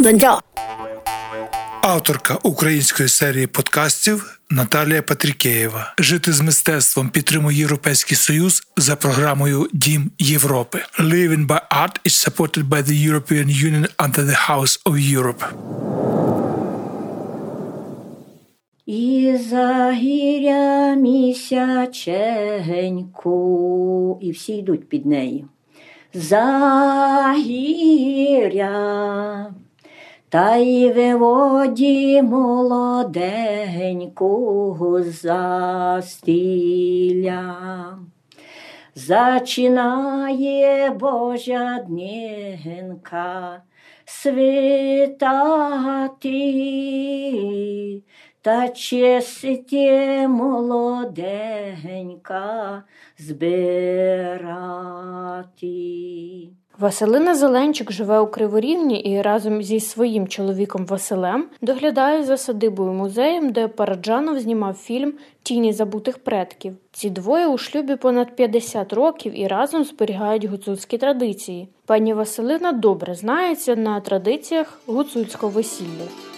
Донця, Авторка української серії подкастів Наталія Патрікеєва. Жити з мистецтвом підтримує Європейський Союз за програмою Дім Європи. Living by Art is supported by the European Union under the House of Europe. І за гіря місяченьку, і всі йдуть під нею. За гіря, та й виводі молоденького за стіля. Зачинає Божа днінка світати, та честі молоденька збирати. Василина Зеленчик живе у Криворівні і разом зі своїм чоловіком Василем доглядає за садибою музеєм, де Параджанов знімав фільм Тіні забутих предків. Ці двоє у шлюбі понад 50 років і разом зберігають гуцульські традиції. Пані Василина добре знається на традиціях гуцульського весілля.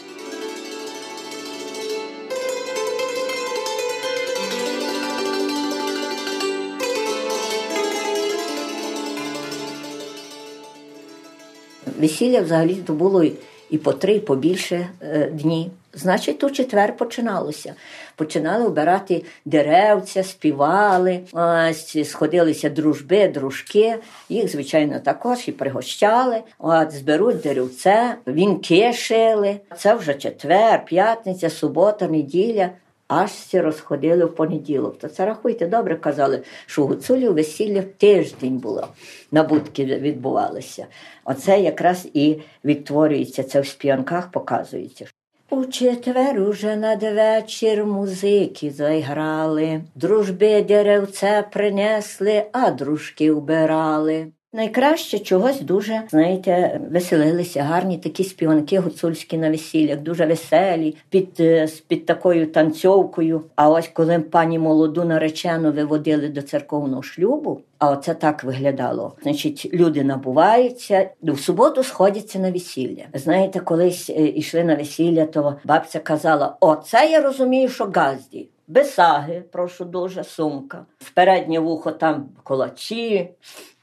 Весілля взагалі то було і- по три, і по більше е, дні. Значить, то четвер починалося. Починали обирати деревця, співали, ось, сходилися дружби, дружки. Їх, звичайно, також і пригощали. От, зберуть деревце, вінки шили. Це вже четвер, п'ятниця, субота, неділя. Аж всі розходили в понеділок. То це рахуйте, добре казали, що у гуцулів весілля тиждень було, набутки відбувалися. Оце якраз і відтворюється, це в співанках показується. У четвер уже надвечір музики заграли, дружби деревце принесли, а дружки вбирали. Найкраще чогось дуже, знаєте, веселилися, гарні такі співанки гуцульські на весіллях, дуже веселі, під, е, під такою танцьовкою. А ось коли пані молоду наречену виводили до церковного шлюбу, а оце так виглядало. Значить, люди набуваються, в суботу сходяться на весілля. Знаєте, колись е, йшли на весілля, то бабця казала: О, це я розумію, що газді. Бесаги, прошу дуже, сумка. В переднє вухо там колачі,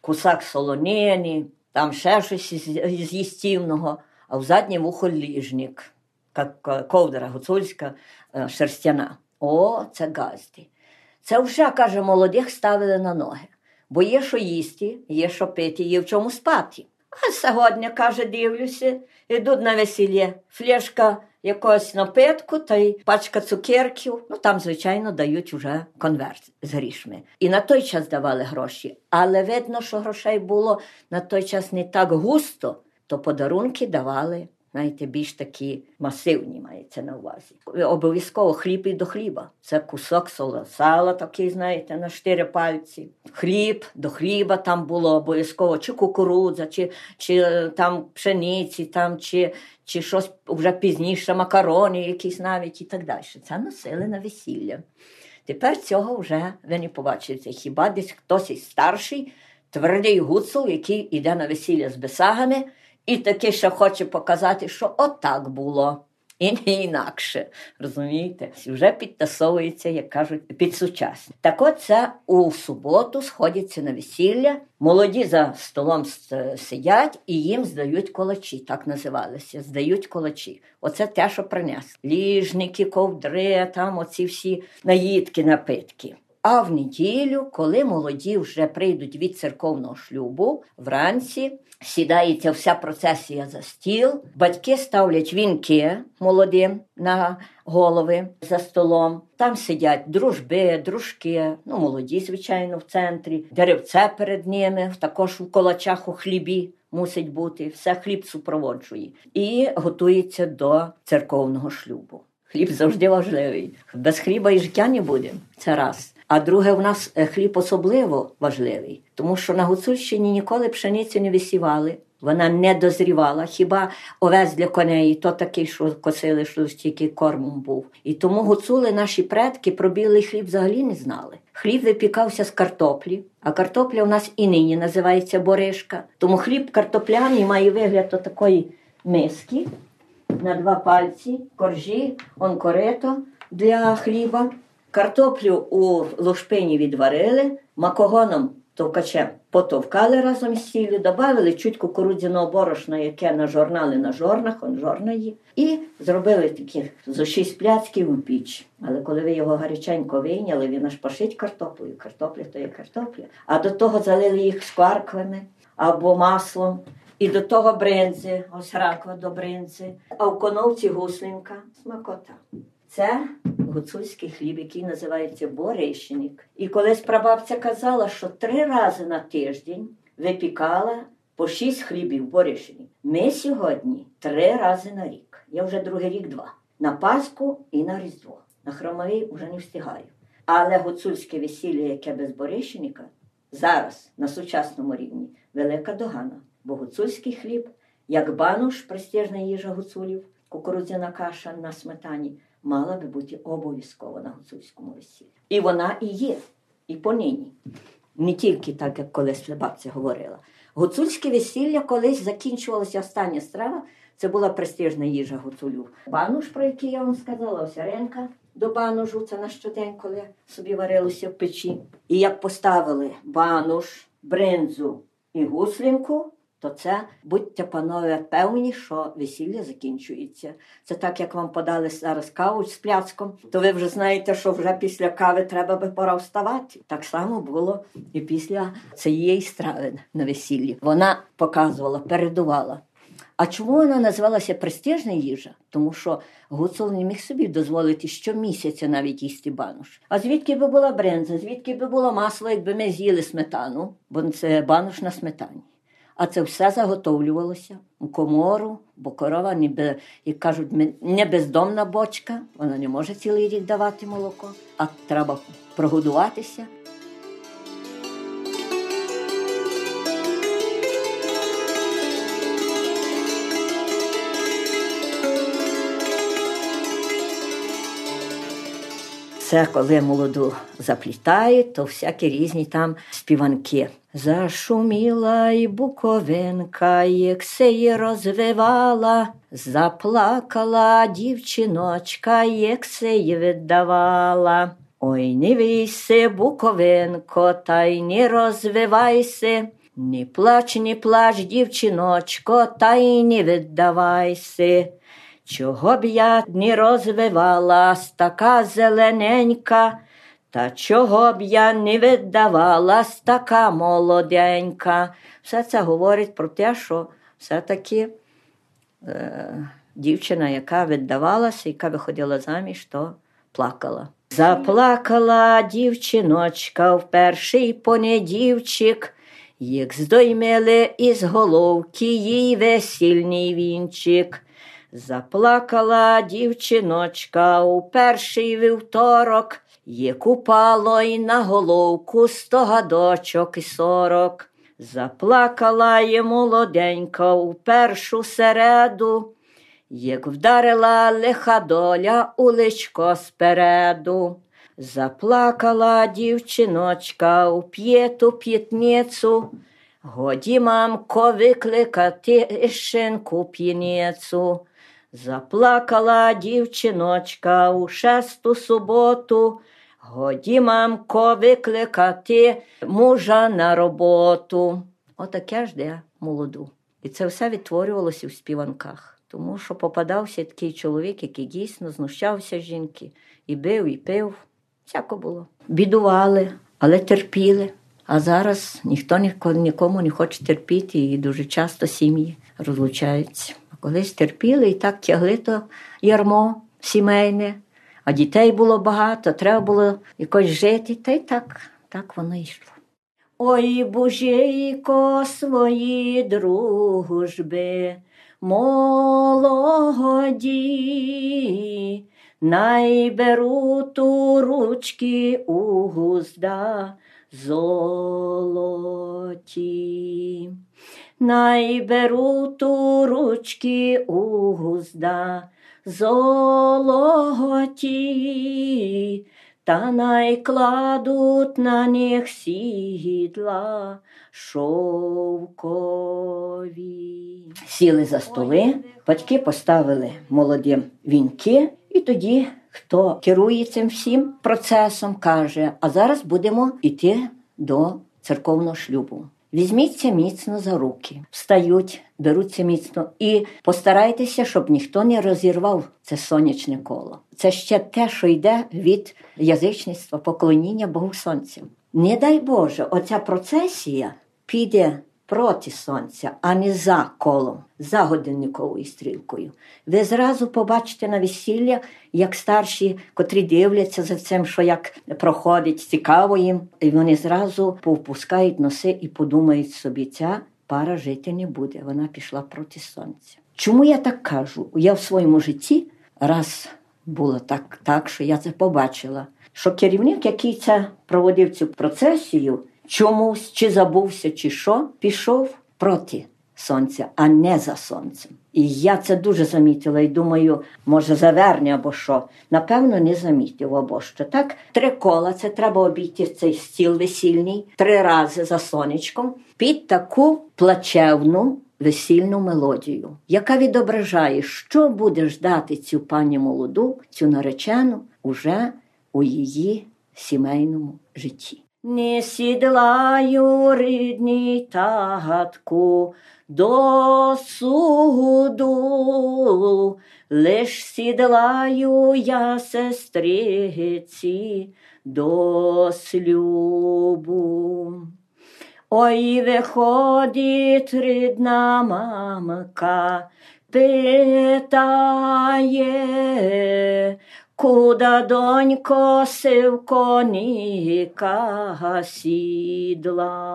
кусак солонини, там ще щось із, їстівного, а в заднє вухо ліжник, ковдра гуцульська е, шерстяна. О, це газді. Це вже, каже, молодих ставили на ноги. Бо є що їсти, є що пити, є в чому спати. А сьогодні, каже, дивлюся, йдуть на весілля. Флешка якогось напитку та й пачка цукерків. Ну там, звичайно, дають уже конверт з грішми. І на той час давали гроші. Але видно, що грошей було на той час не так густо, то подарунки давали. Знаєте, більш такі масивні мається на увазі. Обов'язково хліб і до хліба. Це кусок сола, сала такий, знаєте, на чотири пальці. Хліб, до хліба там було обов'язково чи кукурудза, чи, чи е, там пшениці, там, чи, чи щось вже пізніше, макарони якісь навіть і так далі. Це носили на весілля. Тепер цього вже ви не побачите. Хіба десь хтось із старший, твердий гуцул, який йде на весілля з бесагами, і таки ще хоче показати, що отак було. І не інакше, розумієте? Вже підтасовується, як кажуть, під сучасне. Так от це у суботу сходяться на весілля, молоді за столом сидять і їм здають колочі, так називалися. Здають колочі. Оце те, що принесли. Ліжники, ковдри, там оці всі наїдки, напитки. А в неділю, коли молоді вже прийдуть від церковного шлюбу, вранці сідається вся процесія за стіл, батьки ставлять вінки молодим на голови за столом. Там сидять дружби, дружки, ну молоді, звичайно, в центрі, деревце перед ними, також у колачах у хлібі. мусить бути, все хліб супроводжує. І готується до церковного шлюбу. Хліб завжди важливий. Без хліба і життя не буде. Це раз. А друге, у нас е, хліб особливо важливий, тому що на Гуцульщині ніколи пшеницю не висівали. Вона не дозрівала. Хіба овець для коней, то такий, що косили, що тільки кормом був. І тому гуцули наші предки про білий хліб взагалі не знали. Хліб випікався з картоплі, а картопля у нас і нині називається боришка. Тому хліб картопляний має вигляд такої миски на два пальці, коржі, он корито для хліба. Картоплю у лушпині відварили, макогоном товкачем потовкали разом з сіллю, додали чуть кукурудзяного борошна, яке нажорнали на жорнах, он жорна є, і зробили такі зо шість пляцків у піч. Але коли ви його гаряченько вийняли, він аж пашить картоплею. Картопля то є картопля. А до того залили їх скварками або маслом. І до того бринзи, ось раква до бринзи, а в коновці гуслинка, смакота. Це гуцульський хліб, який називається борищник. І колись прабабця казала, що три рази на тиждень випікала по шість хлібів борищник. Ми сьогодні три рази на рік. Я вже другий рік два. На Пасху і на Різдво. На хромовий вже не встигаю. Але гуцульське весілля, яке без борищника, зараз на сучасному рівні велика догана. Бо гуцульський хліб, як бануш, престижна їжа гуцулів, кукурудзяна каша на сметані, мала би бути обов'язково на гуцульському весіллі. І вона і є, і понині. Не тільки так, як колись бабця говорила. Гуцульське весілля колись закінчувалася остання страва. Це була престижна їжа гуцулів. Бануш, про який я вам сказала, осяренка до банужу, це на щодень, коли собі варилося в печі. І як поставили бануш, бринзу і гуслінку, то це будьте, панове, певні, що весілля закінчується. Це так, як вам подали зараз каву з пляцком, то ви вже знаєте, що вже після кави треба би пора вставати. Так само було і після цієї страви на весіллі. Вона показувала, передувала. А чому вона називалася престижна їжа? Тому що гуцул не міг собі дозволити щомісяця навіть їсти бануш. А звідки би була бренза, звідки би було масло, якби ми з'їли сметану, бо це бануш на сметані. А це все заготовлювалося у комору, бо корова, ніби, як кажуть, не бездомна бочка, вона не може цілий рік давати молоко, а треба прогодуватися. Це коли молоду заплітають, то всякі різні там співанки. Зашуміла й буковинка, як се її розвивала, заплакала дівчиночка, як се її віддавала. Ой, не війся, буковинко, та й не розвивайся. Не плач, не плач, дівчиночко, та й не віддавайся. Чого б я не розвивалась така зелененька, та чого б я не віддавалась така молоденька. Все це говорить про те, що все-таки е, дівчина, яка віддавалася, яка виходила заміж, то плакала. Заплакала дівчиночка в перший понедівчик, як здоймили із головки їй весільний вінчик. Заплакала дівчиночка у перший вівторок, є купало й на головку сто гадочок і сорок. Заплакала є молоденька у першу середу, як вдарила лиха доля у личко спереду. Заплакала дівчиночка у п'єту п'ятницю, годі, мамко, викликати шинку п'яницю. Заплакала дівчиночка у шесту суботу, годі, мамко, викликати мужа на роботу. Отаке ж де молоду. І це все відтворювалося в співанках, тому що попадався такий чоловік, який дійсно знущався з жінки, і бив, і пив. Всяко було. Бідували, але терпіли. А зараз ніхто нікому не хоче терпіти, і дуже часто сім'ї розлучаються. А Колись терпіли і так тягли то ярмо сімейне, а дітей було багато, треба було якось жити, та й так, так воно йшло. Ой, божейко свої дружби, молоді, найберу ту ручки у гузда золоті. Найберу ту ручки у гузда золоті, та найкладуть на них сідла шовкові. Сіли за столи, батьки поставили молодим вінки, і тоді хто керує цим всім процесом, каже: а зараз будемо йти до церковного шлюбу. Візьміться міцно за руки, встають, беруться міцно і постарайтеся, щоб ніхто не розірвав це сонячне коло. Це ще те, що йде від язичництва, поклоніння Богу Сонцю. Не дай Боже, оця процесія піде проти сонця, а не за колом, за годинниковою стрілкою. Ви зразу побачите на весілля, як старші, котрі дивляться за цим, що як проходить, цікаво їм, і вони зразу повпускають носи і подумають собі, ця пара жити не буде. Вона пішла проти сонця. Чому я так кажу? Я в своєму житті раз було так, так, що я це побачила. Що керівник, який це проводив цю процесію, чомусь чи забувся, чи що, пішов проти сонця, а не за сонцем. І я це дуже замітила і думаю, може заверне або що. Напевно, не замітив або що. Так, три кола це треба обійти цей стіл весільний три рази за сонечком під таку плачевну. Весільну мелодію, яка відображає, що буде ждати цю пані молоду, цю наречену уже у її сімейному житті. Не сідлаю рідній татку до суду, лиш сідлаю я сестриці до слюбу. Ой, виходить рідна мамка, питає, Куда донько сивко ніка сідлаю.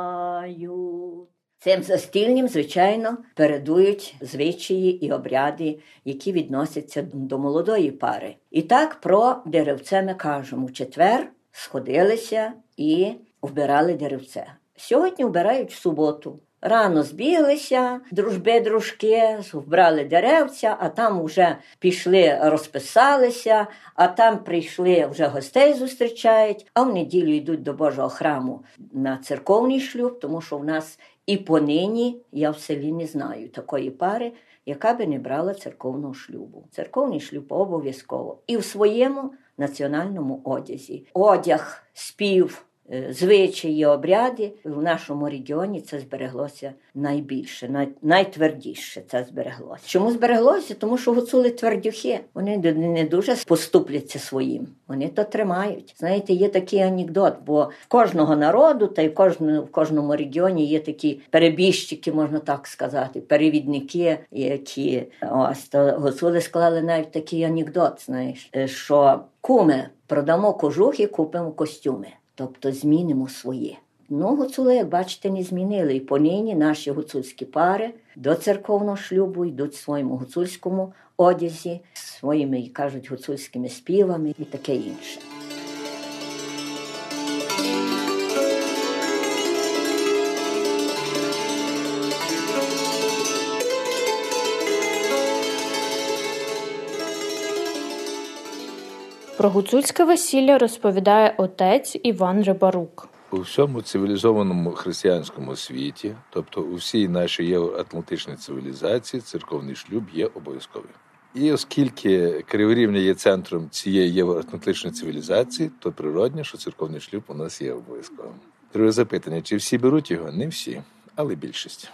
Цим застільнім, звичайно, передують звичаї і обряди, які відносяться до молодої пари. І так про деревце ми кажемо. Четвер сходилися і вбирали деревце. Сьогодні вбирають в суботу. Рано збіглися, дружби, дружки, вбрали деревця, а там вже пішли, розписалися, а там прийшли вже гостей зустрічають, а в неділю йдуть до Божого храму на церковний шлюб, тому що в нас і понині я в селі не знаю такої пари, яка би не брала церковного шлюбу. Церковний шлюб обов'язково і в своєму національному одязі. Одяг, спів. Е, звичаї, обряди в нашому регіоні це збереглося найбільше, най, найтвердіше це збереглося. Чому збереглося? Тому що гуцули твердюхи, вони не дуже поступляться своїм. Вони то тримають. Знаєте, є такий анекдот, бо в кожного народу та й в кожному, в кожному регіоні є такі перебіжчики, можна так сказати, перевідники, які ось то гуцули склали навіть такий анекдот, знаєш, е, що куми продамо кожухи, купимо костюми тобто змінимо своє. Ну, гуцули, як бачите, не змінили. І понині наші гуцульські пари до церковного шлюбу йдуть в своєму гуцульському одязі, своїми кажуть гуцульськими співами і таке інше. Про гуцульське весілля розповідає отець Іван Рибарук. У всьому цивілізованому християнському світі, тобто у всій нашій євроатлантичній цивілізації, церковний шлюб є обов'язковим. І оскільки Криворівня є центром цієї євроатлантичної цивілізації, то природне, що церковний шлюб у нас є обов'язковим. Друге запитання: чи всі беруть його? Не всі, але більшість.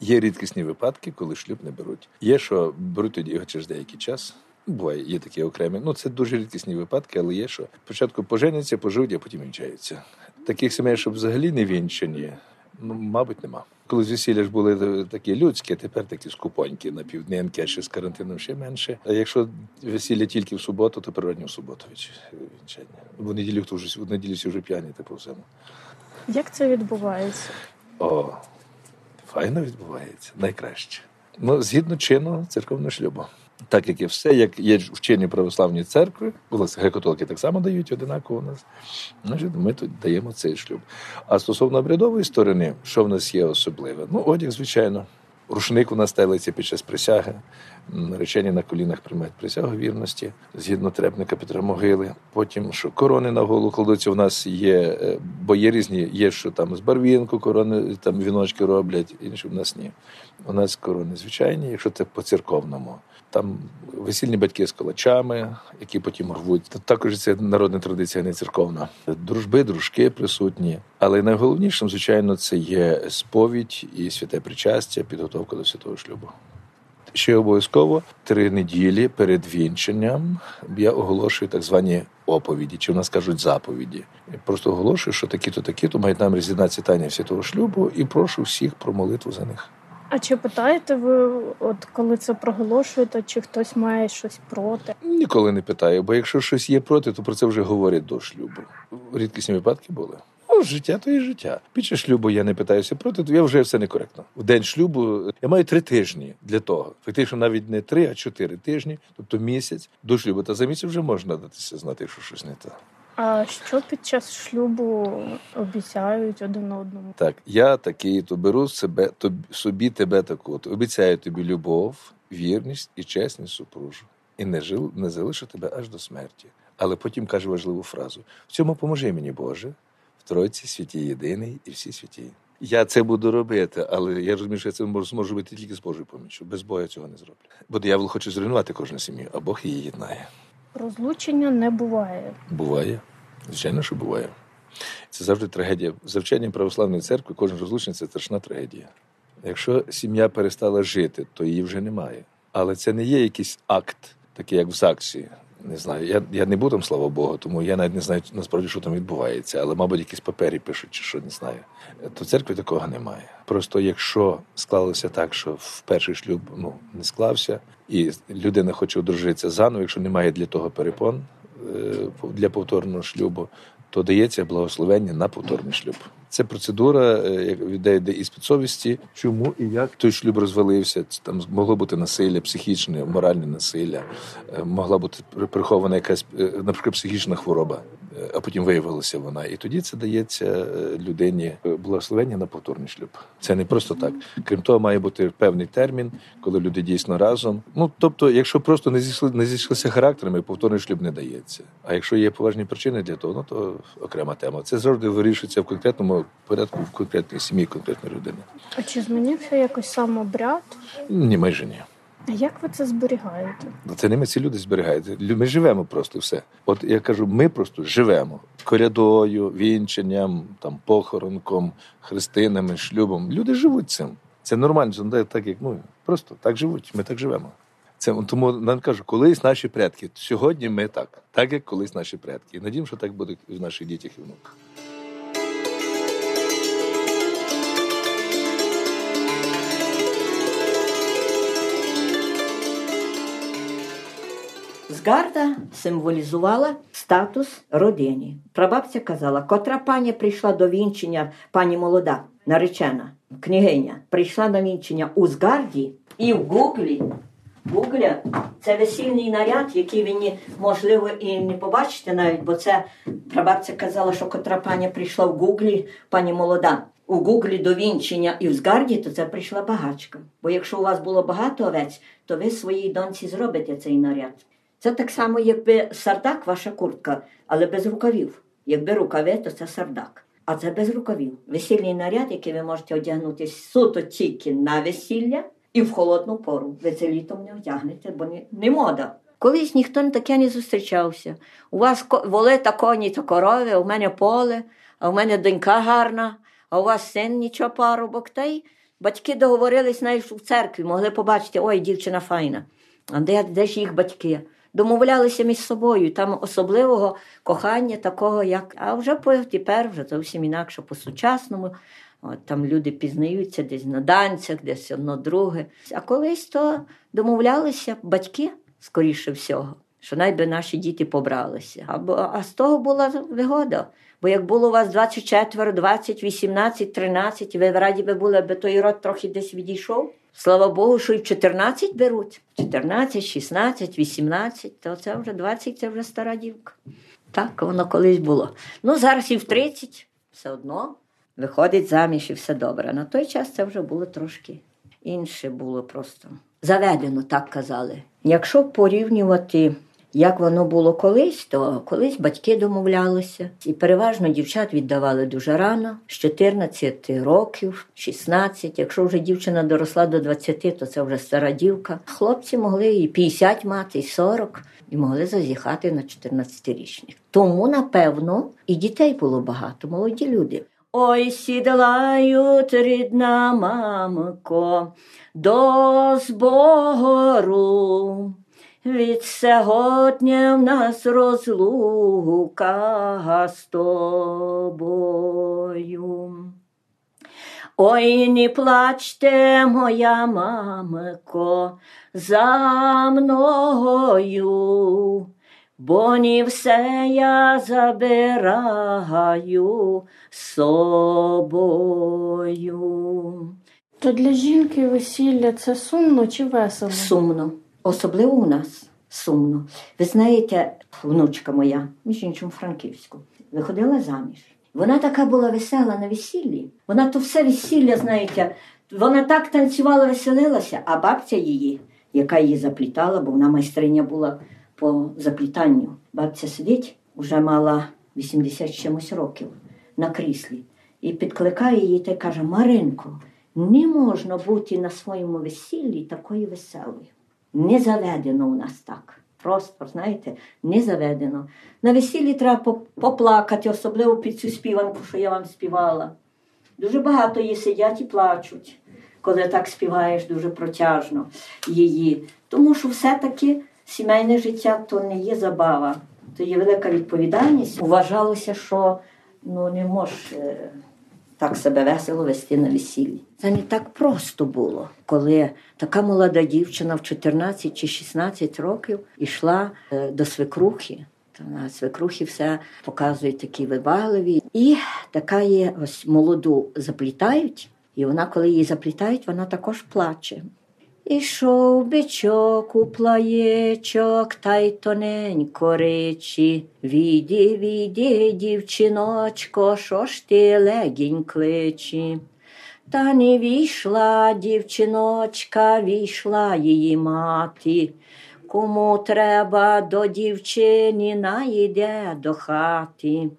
Є рідкісні випадки, коли шлюб не беруть. Є, що беруть його через деякий час. Буває, є такі окремі. Ну це дуже рідкісні випадки, але є що спочатку поженяться, поживуть, а потім вінчаються. Таких сімей, щоб взагалі не вінчені, ну мабуть, нема. Коли з весілля ж були такі людські, а тепер такі скупонькі на півдненки, а ще з карантином ще менше. А якщо весілля тільки в суботу, то природні в суботу вінчання. В неділю хто вже в неділю всі вже п'яні, та по всьому. Як це відбувається? О, файно відбувається, найкраще. Ну, згідно чинного церковного шлюбу. Так як і все, як є в чині православній церкви, греко-католики так само дають одинаково у нас. Значить, ми тут даємо цей шлюб. А стосовно обрядової сторони, що в нас є особливе? Ну, одяг, звичайно. Рушник у нас стелиться під час присяги. Наречені на колінах приймають присягу вірності згідно трепника Петра Могили. Потім що корони на голову кладуться. У нас є, е, бо є різні, є що там з барвінку, корони там віночки роблять, інші в нас ні. У нас корони звичайні, якщо це по церковному. Там весільні батьки з калачами, які потім рвуть. Також це народна традиція, не церковна. Дружби, дружки присутні. Але найголовнішим, звичайно, це є сповідь і святе причастя, підготовка до святого шлюбу. Ще обов'язково три неділі перед вінченням я оголошую так звані оповіді, чи в нас кажуть заповіді. Я просто оголошую, що такі-то, такі-то мають нам роз'єднатися тайні святого шлюбу, і прошу всіх про молитву за них. А чи питаєте ви, от коли це проголошуєте, чи хтось має щось проти? Ніколи не питаю, бо якщо щось є проти, то про це вже говорять до шлюбу. Рідкісні випадки були. Ну, життя то і життя. Під час шлюбу я не питаюся проти, то я вже все некоректно. В день шлюбу я маю три тижні для того. Фактично навіть не три, а чотири тижні, тобто місяць до шлюбу. Та за місяць вже можна датися знати, якщо щось не так. А що під час шлюбу обіцяють один одному? Так, я такий, то беру себе тобі, собі тебе таку. То обіцяю тобі любов, вірність і чесність супружу. І не жил, не залишу тебе аж до смерті. Але потім каже важливу фразу: в цьому поможи мені, Боже, в Тройці святі єдиний і всі святі. Я це буду робити, але я розумію, що я це можу зможу робити тільки з Божою поміччю. Без Бога цього не зроблю. Бо диявол хоче зруйнувати кожну сім'ю, а Бог її єднає. Розлучення не буває. Буває. Звичайно, що буває. Це завжди трагедія. За вченням православної церкви кожен розлучення це страшна трагедія. Якщо сім'я перестала жити, то її вже немає. Але це не є якийсь акт, такий як в ЗАГСі. Не знаю. Я я не був там, слава Богу, тому я навіть не знаю насправді, що там відбувається. Але, мабуть, якісь папері пишуть, чи що не знаю. То в церкві такого немає. Просто якщо склалося так, що в перший шлюб ну не склався, і людина хоче одружитися заново, якщо немає для того перепон для повторного шлюбу, то дається благословення на повторний шлюб. Це процедура, як йде із підсовісті, чому і як той шлюб розвалився. Там могло бути насилля, психічне, моральне насилля, могла бути прихована якась, наприклад, психічна хвороба, а потім виявилася вона. І тоді це дається людині благословення на повторний шлюб. Це не просто так. Крім того, має бути певний термін, коли люди дійсно разом. Ну тобто, якщо просто не зійшли, не зійшлися характерами, повторний шлюб не дається. А якщо є поважні причини для того, ну то окрема тема. Це завжди вирішується в конкретному порядку в конкретній сім'ї, конкретної людини. А чи змінився якось сам обряд? Ні, майже ні. А як ви це зберігаєте? Це не ми ці люди зберігають. Ми живемо просто все. От я кажу, ми просто живемо колядою, вінченням, там похоронком, хрестинами, шлюбом. Люди живуть цим. Це нормально, це так як ну просто так живуть. Ми так живемо. Це тому нам кажу, колись наші предки. Сьогодні ми так, так як колись наші предки. І надіємо, що так буде в наших дітях і внуках. Згарда символізувала статус родині. Прабабця казала, котра пані прийшла до вінчення, пані молода, наречена, княгиня, прийшла на вінчення у Згарді і в Гуглі. Гугля це весільний наряд, який ви, можливо, і не побачите навіть, бо це прабабця казала, що котра пані прийшла в Гуглі, пані молода. У Гуглі до вінчення і в Згарді, то це прийшла багачка. Бо якщо у вас було багато овець, то ви своїй доньці зробите цей наряд. Це так само, якби сардак, ваша куртка, але без рукавів. Якби рукави, то це сардак. А це без рукавів. Весільний наряд, який ви можете одягнути суто тільки на весілля і в холодну пору. Ви це літом не одягнете, бо не, не мода. Колись ніхто таке не зустрічався. У вас воли та коні та корови, у мене поле, а у мене донька гарна, а у вас син нічого парубок. Та й батьки договорились навіть в церкві, могли побачити, ой, дівчина файна. А де, де ж їх батьки? Домовлялися між собою. Там особливого кохання такого, як. А вже тепер вже зовсім інакше по-сучасному. От, Там люди пізнаються десь на данцях, десь одно друге. А колись то домовлялися батьки, скоріше всього, що найби наші діти побралися. Або, а з того була вигода. Бо як було у вас 24, 20, 18, 13, ви раді би були, аби той род трохи десь відійшов. Слава Богу, що і в 14 беруть. 14, 16, 18, то це вже 20, це вже стара дівка. Так воно колись було. Ну, зараз і в 30 все одно виходить заміж і все добре. На той час це вже було трошки інше було просто. Заведено, так казали. Якщо порівнювати, як воно було колись, то колись батьки домовлялися, і переважно дівчат віддавали дуже рано, з 14 років, 16. Якщо вже дівчина доросла до 20, то це вже стара дівка. Хлопці могли і 50 мати, і 40, і могли зазіхати на 14-річних. Тому, напевно, і дітей було багато, молоді люди. Ой, сідлають рідна мамко до збору. Від сьогодні в нас розлука з тобою. Ой, не плачте, моя мамко, за мною, бо не все я забираю з собою. То для жінки весілля це сумно чи весело? Сумно, особливо у нас сумно. Ви знаєте, внучка моя, між іншим Франківську, виходила заміж. Вона така була весела на весіллі. Вона то все весілля, знаєте, вона так танцювала, веселилася, а бабця її, яка її заплітала, бо вона майстриня була по заплітанню. Бабця сидить, вже мала 80 чимось років на кріслі, і підкликає її та й каже: Маринко, не можна бути на своєму весіллі такою веселою. Не заведено у нас так. Просто, знаєте, не заведено. На весіллі треба поплакати, особливо під цю співанку, що я вам співала. Дуже багато її сидять і плачуть, коли так співаєш дуже протяжно її. Тому що все-таки сімейне життя то не є забава, то є велика відповідальність. Вважалося, що ну, не можеш е, так себе весело вести на весіллі. Це не так просто було, коли така молода дівчина в 14 чи 16 років йшла е, до свекрухи. На свекрухи все показують такі вибагливі. І така є ось молоду заплітають, і вона, коли її заплітають, вона також плаче. Ішов бичок у плаєчок, та й тоненько речі. Віді, віді, дівчиночко, що ж ти легінь кличі. Та не війшла дівчиночка, війшла її мати. Кому треба до дівчини, найде до хати.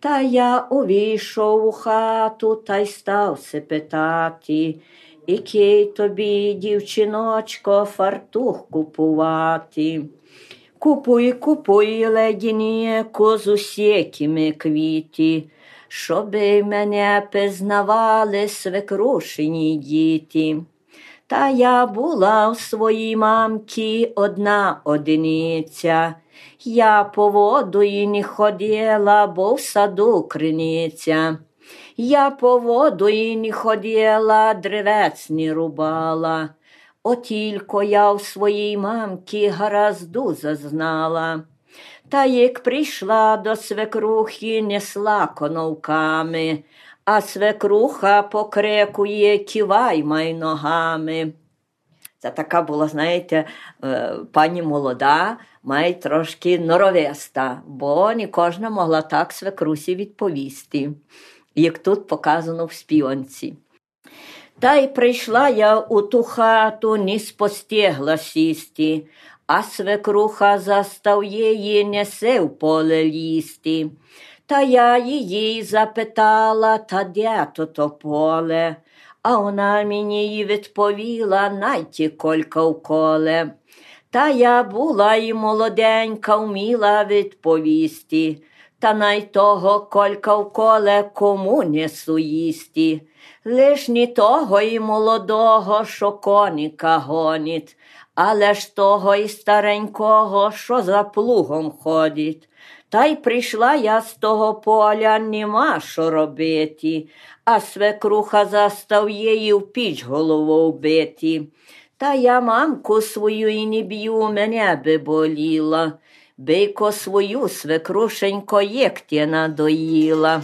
Та я увійшов у хату та й став се питати, який тобі, дівчиночко, фартух купувати. Купуй, купуй, ледініку з усякими квіти, щоби мене пізнавали свекрушені діти. Та я була в своїй мамці одна одиниця. Я по воду і не ходила, бо в саду криниця. Я по воду і не ходила, древець не рубала. От тільки я в своїй мамці гаразду зазнала. Та як прийшла до свекрухи, несла коновками, а свекруха покрикує, кивай май ногами. Це така була, знаєте, е, пані молода, має трошки норовиста, бо не кожна могла так свекрусі відповісти, як тут показано в співанці. Та й прийшла я у ту хату, не спостігла сісти, а свекруха застав її несе в поле лізти. Та я її запитала, та де то то поле, а вона мені й відповіла, найті колька в коле. Та я була і молоденька, вміла відповісти, та най того колька в коле кому несу їсти. Лиш не того і молодого, що коніка гонить, але ж того і старенького, що за плугом ходить. Та й прийшла я з того поля, нема що робити, а свекруха застав її в піч голову вбити. Та я мамку свою і не б'ю, мене би боліла. Бийко свою свекрушенько єкті надоїла.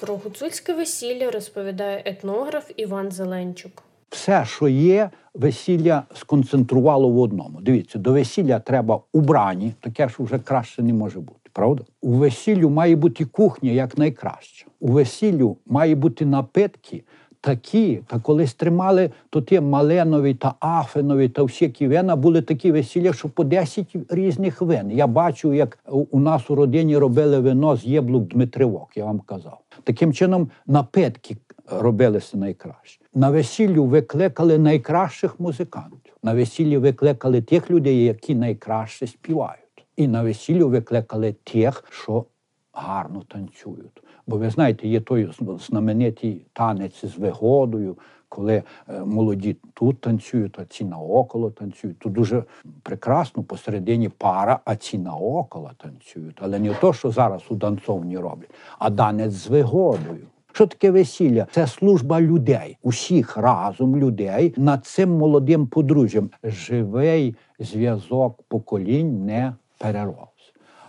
Про гуцульське весілля розповідає етнограф Іван Зеленчук. Все, що є, весілля сконцентрувало в одному. Дивіться, до весілля треба убрані, таке ж вже краще не може бути, правда? У весіллю має бути кухня як найкраща. У весіллю має бути напитки такі, та колись тримали, то ті маленові та афенові та всякі вина були такі весілля, що по 10 різних вин. Я бачу, як у нас у родині робили вино з єблук Дмитривок, я вам казав. Таким чином, напитки робилися найкраще. На весіллю викликали найкращих музикантів. На весіллі викликали тих людей, які найкраще співають. І на весіллю викликали тих, що гарно танцюють. Бо ви знаєте, є той знаменитий танець з вигодою, коли е, молоді тут танцюють, а ці наоколо танцюють. Тут дуже прекрасно посередині пара, а ці наоколо танцюють. Але не то, що зараз у танцовні роблять, а танець з вигодою. Що таке весілля? Це служба людей, усіх разом людей над цим молодим подружжям. Живий зв'язок поколінь не перервався.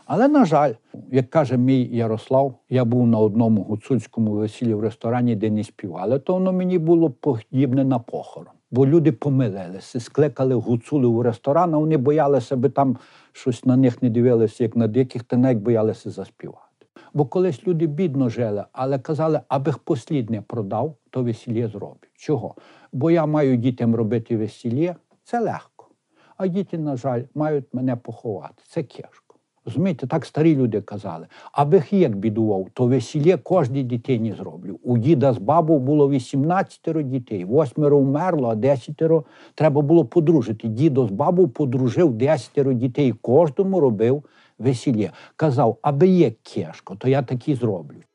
Але, на жаль, як каже мій Ярослав, я був на одному гуцульському весіллі в ресторані, де не співали, то воно мені було подібне на похорон. Бо люди помилилися, скликали гуцули у ресторан, а вони боялися, би там щось на них не дивилися, як на диких, та навіть боялися заспівати. Бо колись люди бідно жили, але казали, аби послідне продав, то весілля зроблю. Чого? Бо я маю дітям робити весілля, це легко. А діти, на жаль, мають мене поховати. Це тяжко. Розумієте, так старі люди казали. Аби як бідував, то весілє кожній дитині зроблю. У діда з бабу було 18 дітей, восьмеро вмерло, а 10 треба було подружити. Дідо з бабу подружив 10 дітей, кожному робив весілля. Казав, аби є кешко, то я такі зроблю. –